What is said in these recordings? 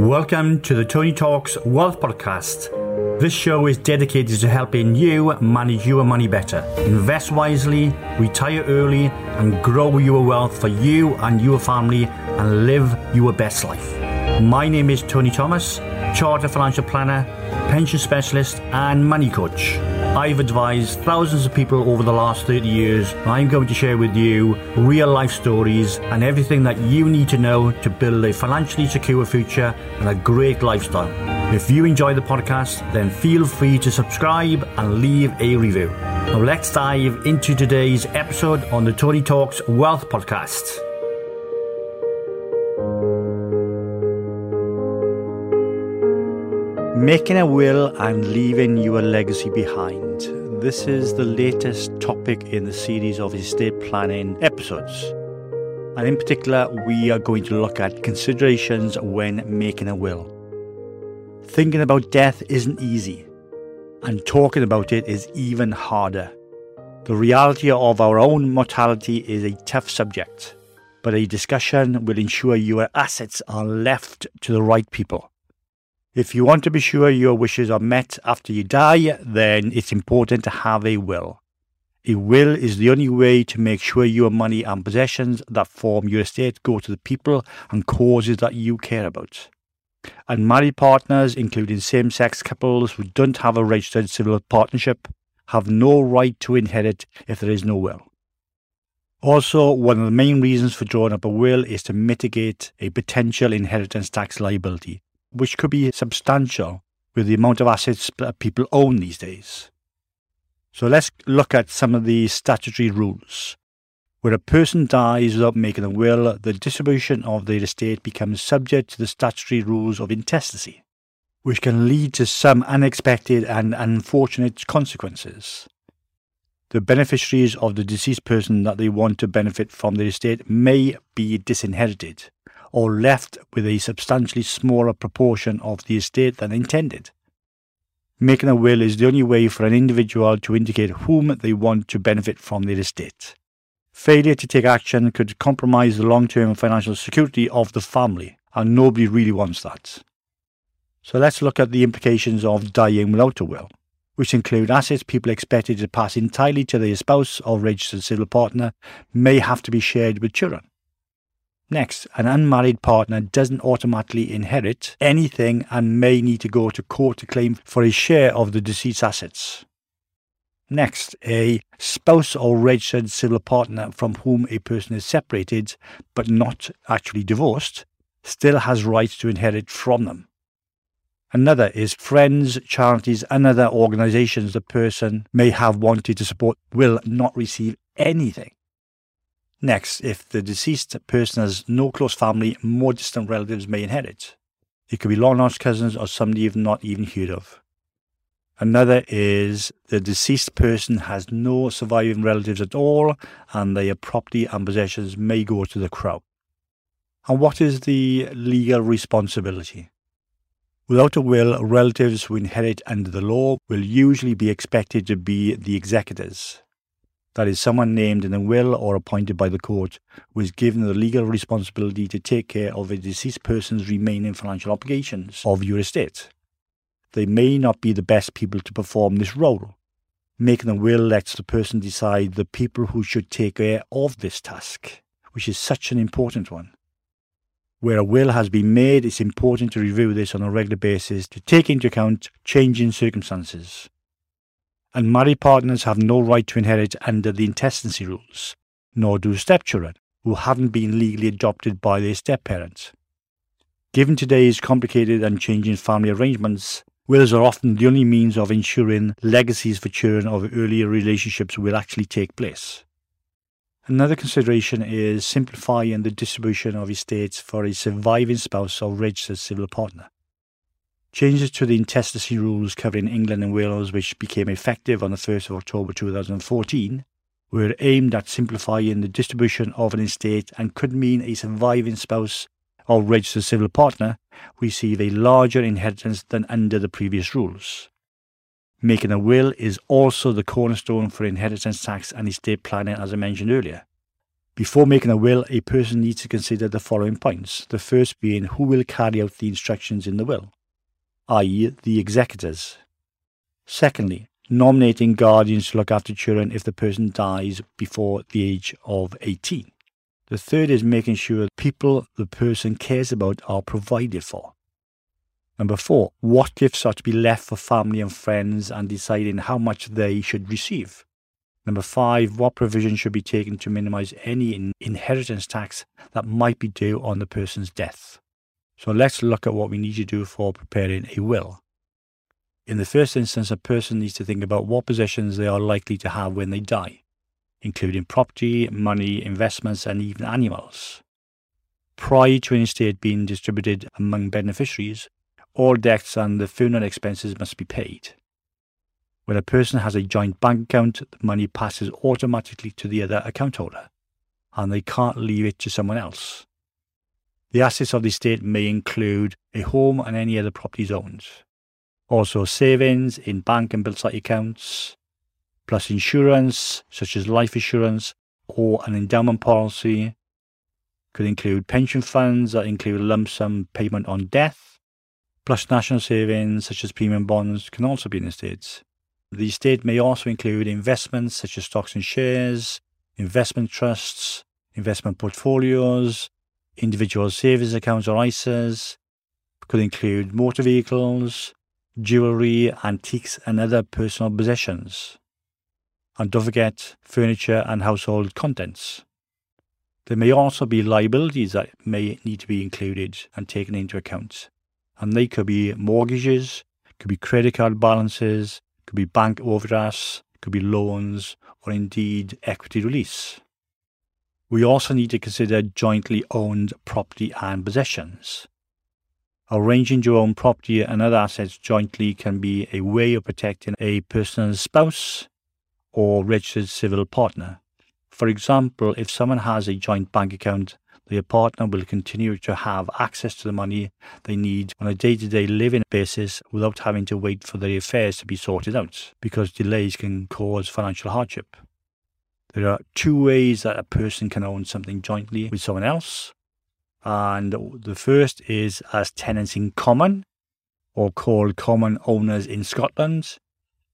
Welcome to the Tony Talks Wealth Podcast. This show is dedicated to helping you manage your money better, invest wisely, retire early, and grow your wealth for you and your family and live your best life. My name is Tony Thomas, Chartered Financial Planner, Pension Specialist, and Money Coach. I've advised thousands of people over the last 30 years. I'm going to share with you real life stories and everything that you need to know to build a financially secure future and a great lifestyle. If you enjoy the podcast, then feel free to subscribe and leave a review. Now let's dive into today's episode on the Tony Talks Wealth Podcast. Making a will and leaving your legacy behind. This is the latest topic in the series of estate planning episodes. And in particular, we are going to look at considerations when making a will. Thinking about death isn't easy, and talking about it is even harder. The reality of our own mortality is a tough subject, but a discussion will ensure your assets are left to the right people. If you want to be sure your wishes are met after you die, then it's important to have a will. A will is the only way to make sure your money and possessions that form your estate go to the people and causes that you care about. And married partners, including same sex couples who don't have a registered civil partnership, have no right to inherit if there is no will. Also, one of the main reasons for drawing up a will is to mitigate a potential inheritance tax liability which could be substantial with the amount of assets that people own these days. So let's look at some of the statutory rules. Where a person dies without making a will, the distribution of their estate becomes subject to the statutory rules of intestacy, which can lead to some unexpected and unfortunate consequences. The beneficiaries of the deceased person that they want to benefit from their estate may be disinherited, or left with a substantially smaller proportion of the estate than intended. Making a will is the only way for an individual to indicate whom they want to benefit from their estate. Failure to take action could compromise the long term financial security of the family, and nobody really wants that. So let's look at the implications of dying without a will, which include assets people expected to pass entirely to their spouse or registered civil partner may have to be shared with children. Next, an unmarried partner doesn't automatically inherit anything and may need to go to court to claim for a share of the deceased's assets. Next, a spouse or registered civil partner from whom a person is separated but not actually divorced still has rights to inherit from them. Another is friends, charities, and other organizations the person may have wanted to support will not receive anything. Next, if the deceased person has no close family, more distant relatives may inherit. It could be long lost cousins or somebody you've not even heard of. Another is the deceased person has no surviving relatives at all and their property and possessions may go to the crown. And what is the legal responsibility? Without a will, relatives who inherit under the law will usually be expected to be the executors that is, someone named in a will or appointed by the court, who is given the legal responsibility to take care of a deceased person's remaining financial obligations of your estate. They may not be the best people to perform this role. Making a will lets the person decide the people who should take care of this task, which is such an important one. Where a will has been made, it's important to review this on a regular basis to take into account changing circumstances and married partners have no right to inherit under the intestacy rules, nor do stepchildren who haven't been legally adopted by their step parents. Given today's complicated and changing family arrangements, wills are often the only means of ensuring legacies for children of earlier relationships will actually take place. Another consideration is simplifying the distribution of estates for a surviving spouse or registered civil partner. Changes to the intestacy rules covering England and Wales, which became effective on the 1st of October 2014, were aimed at simplifying the distribution of an estate and could mean a surviving spouse or registered civil partner receive a larger inheritance than under the previous rules. Making a will is also the cornerstone for inheritance tax and estate planning, as I mentioned earlier. Before making a will, a person needs to consider the following points. The first being who will carry out the instructions in the will, i.e., the executors. Secondly, nominating guardians to look after children if the person dies before the age of 18. The third is making sure people the person cares about are provided for. Number four, what gifts are to be left for family and friends and deciding how much they should receive. Number five, what provision should be taken to minimize any in- inheritance tax that might be due on the person's death. So let's look at what we need to do for preparing a will. In the first instance, a person needs to think about what possessions they are likely to have when they die, including property, money, investments, and even animals. Prior to an estate being distributed among beneficiaries, all debts and the funeral expenses must be paid. When a person has a joint bank account, the money passes automatically to the other account holder, and they can't leave it to someone else. The assets of the estate may include a home and any other properties owned. Also, savings in bank and building society accounts, plus insurance, such as life insurance or an endowment policy. Could include pension funds that include lump sum payment on death, plus national savings, such as premium bonds, can also be in estates. The estate may also include investments such as stocks and shares, investment trusts, investment portfolios, individual savings accounts or ISAs, could include motor vehicles, jewellery, antiques, and other personal possessions. And don't forget furniture and household contents. There may also be liabilities that may need to be included and taken into account. And they could be mortgages, could be credit card balances, could be bank overdrafts, could be loans, or indeed equity release. We also need to consider jointly owned property and possessions. Arranging to own property and other assets jointly can be a way of protecting a person's spouse or registered civil partner. For example, if someone has a joint bank account their partner will continue to have access to the money they need on a day to day living basis without having to wait for their affairs to be sorted out, because delays can cause financial hardship. There are two ways that a person can own something jointly with someone else. And the first is as tenants in common, or called common owners in Scotland.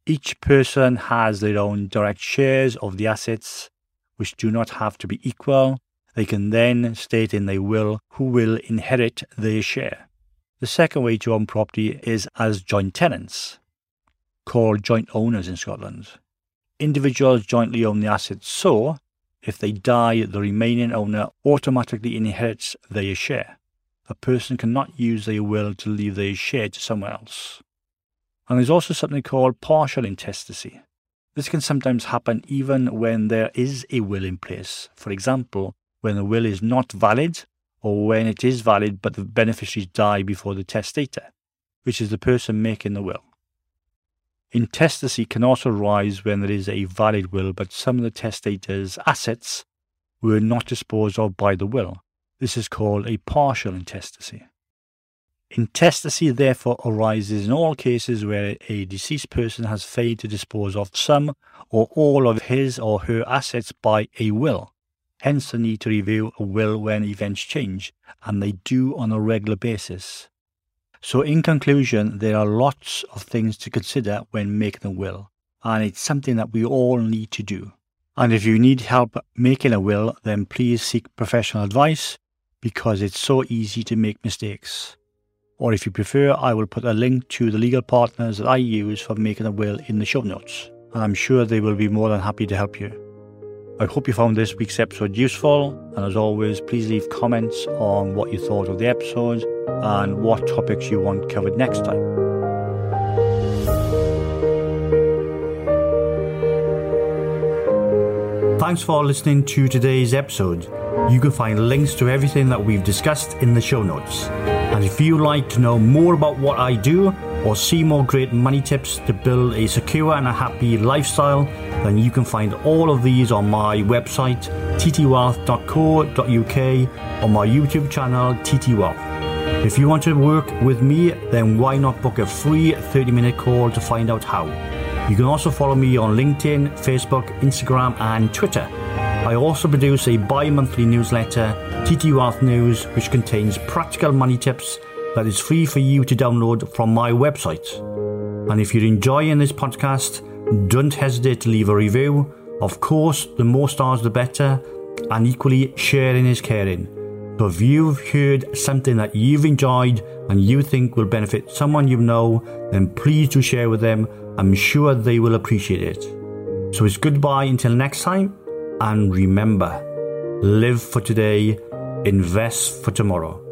Each person has their own direct shares of the assets, which do not have to be equal, they can then state in their will who will inherit their share. The second way to own property is as joint tenants, called joint owners in Scotland. Individuals jointly own the assets, so if they die, the remaining owner automatically inherits their share. A person cannot use their will to leave their share to someone else. And there's also something called partial intestacy. This can sometimes happen even when there is a will in place. For example, when the will is not valid or when it is valid but the beneficiaries die before the testator, which is the person making the will. Intestacy can also arise when there is a valid will but some of the testator's assets were not disposed of by the will. This is called a partial intestacy. Intestacy therefore arises in all cases where a deceased person has failed to dispose of some or all of his or her assets by a will hence the need to review a will when events change, and they do on a regular basis. So, in conclusion, there are lots of things to consider when making a will, and it's something that we all need to do. And if you need help making a will, then please seek professional advice because it's so easy to make mistakes. Or if you prefer, I will put a link to the legal partners that I use for making a will in the show notes, and I'm sure they will be more than happy to help you. I hope you found this week's episode useful, and as always, please leave comments on what you thought of the episode and what topics you want covered next time. Thanks for listening to today's episode. You can find links to everything that we've discussed in the show notes. And if you'd like to know more about what I do or see more great money tips to build a secure and a happy lifestyle, then you can find all of these on my website, ttwealth.co.uk, or my YouTube channel, ttwealth. If you want to work with me, then why not book a free 30 minute call to find out how? You can also follow me on LinkedIn, Facebook, Instagram, and Twitter. I also produce a bi monthly newsletter, TT Wealth News, which contains practical money tips that is free for you to download from my website. And if you're enjoying this podcast, don't hesitate to leave a review. Of course, the more stars the better, and equally, sharing is caring. So if you've heard something that you've enjoyed and you think will benefit someone you know, then please do share with them. I'm sure they will appreciate it. So it's goodbye until next time, and remember live for today, invest for tomorrow.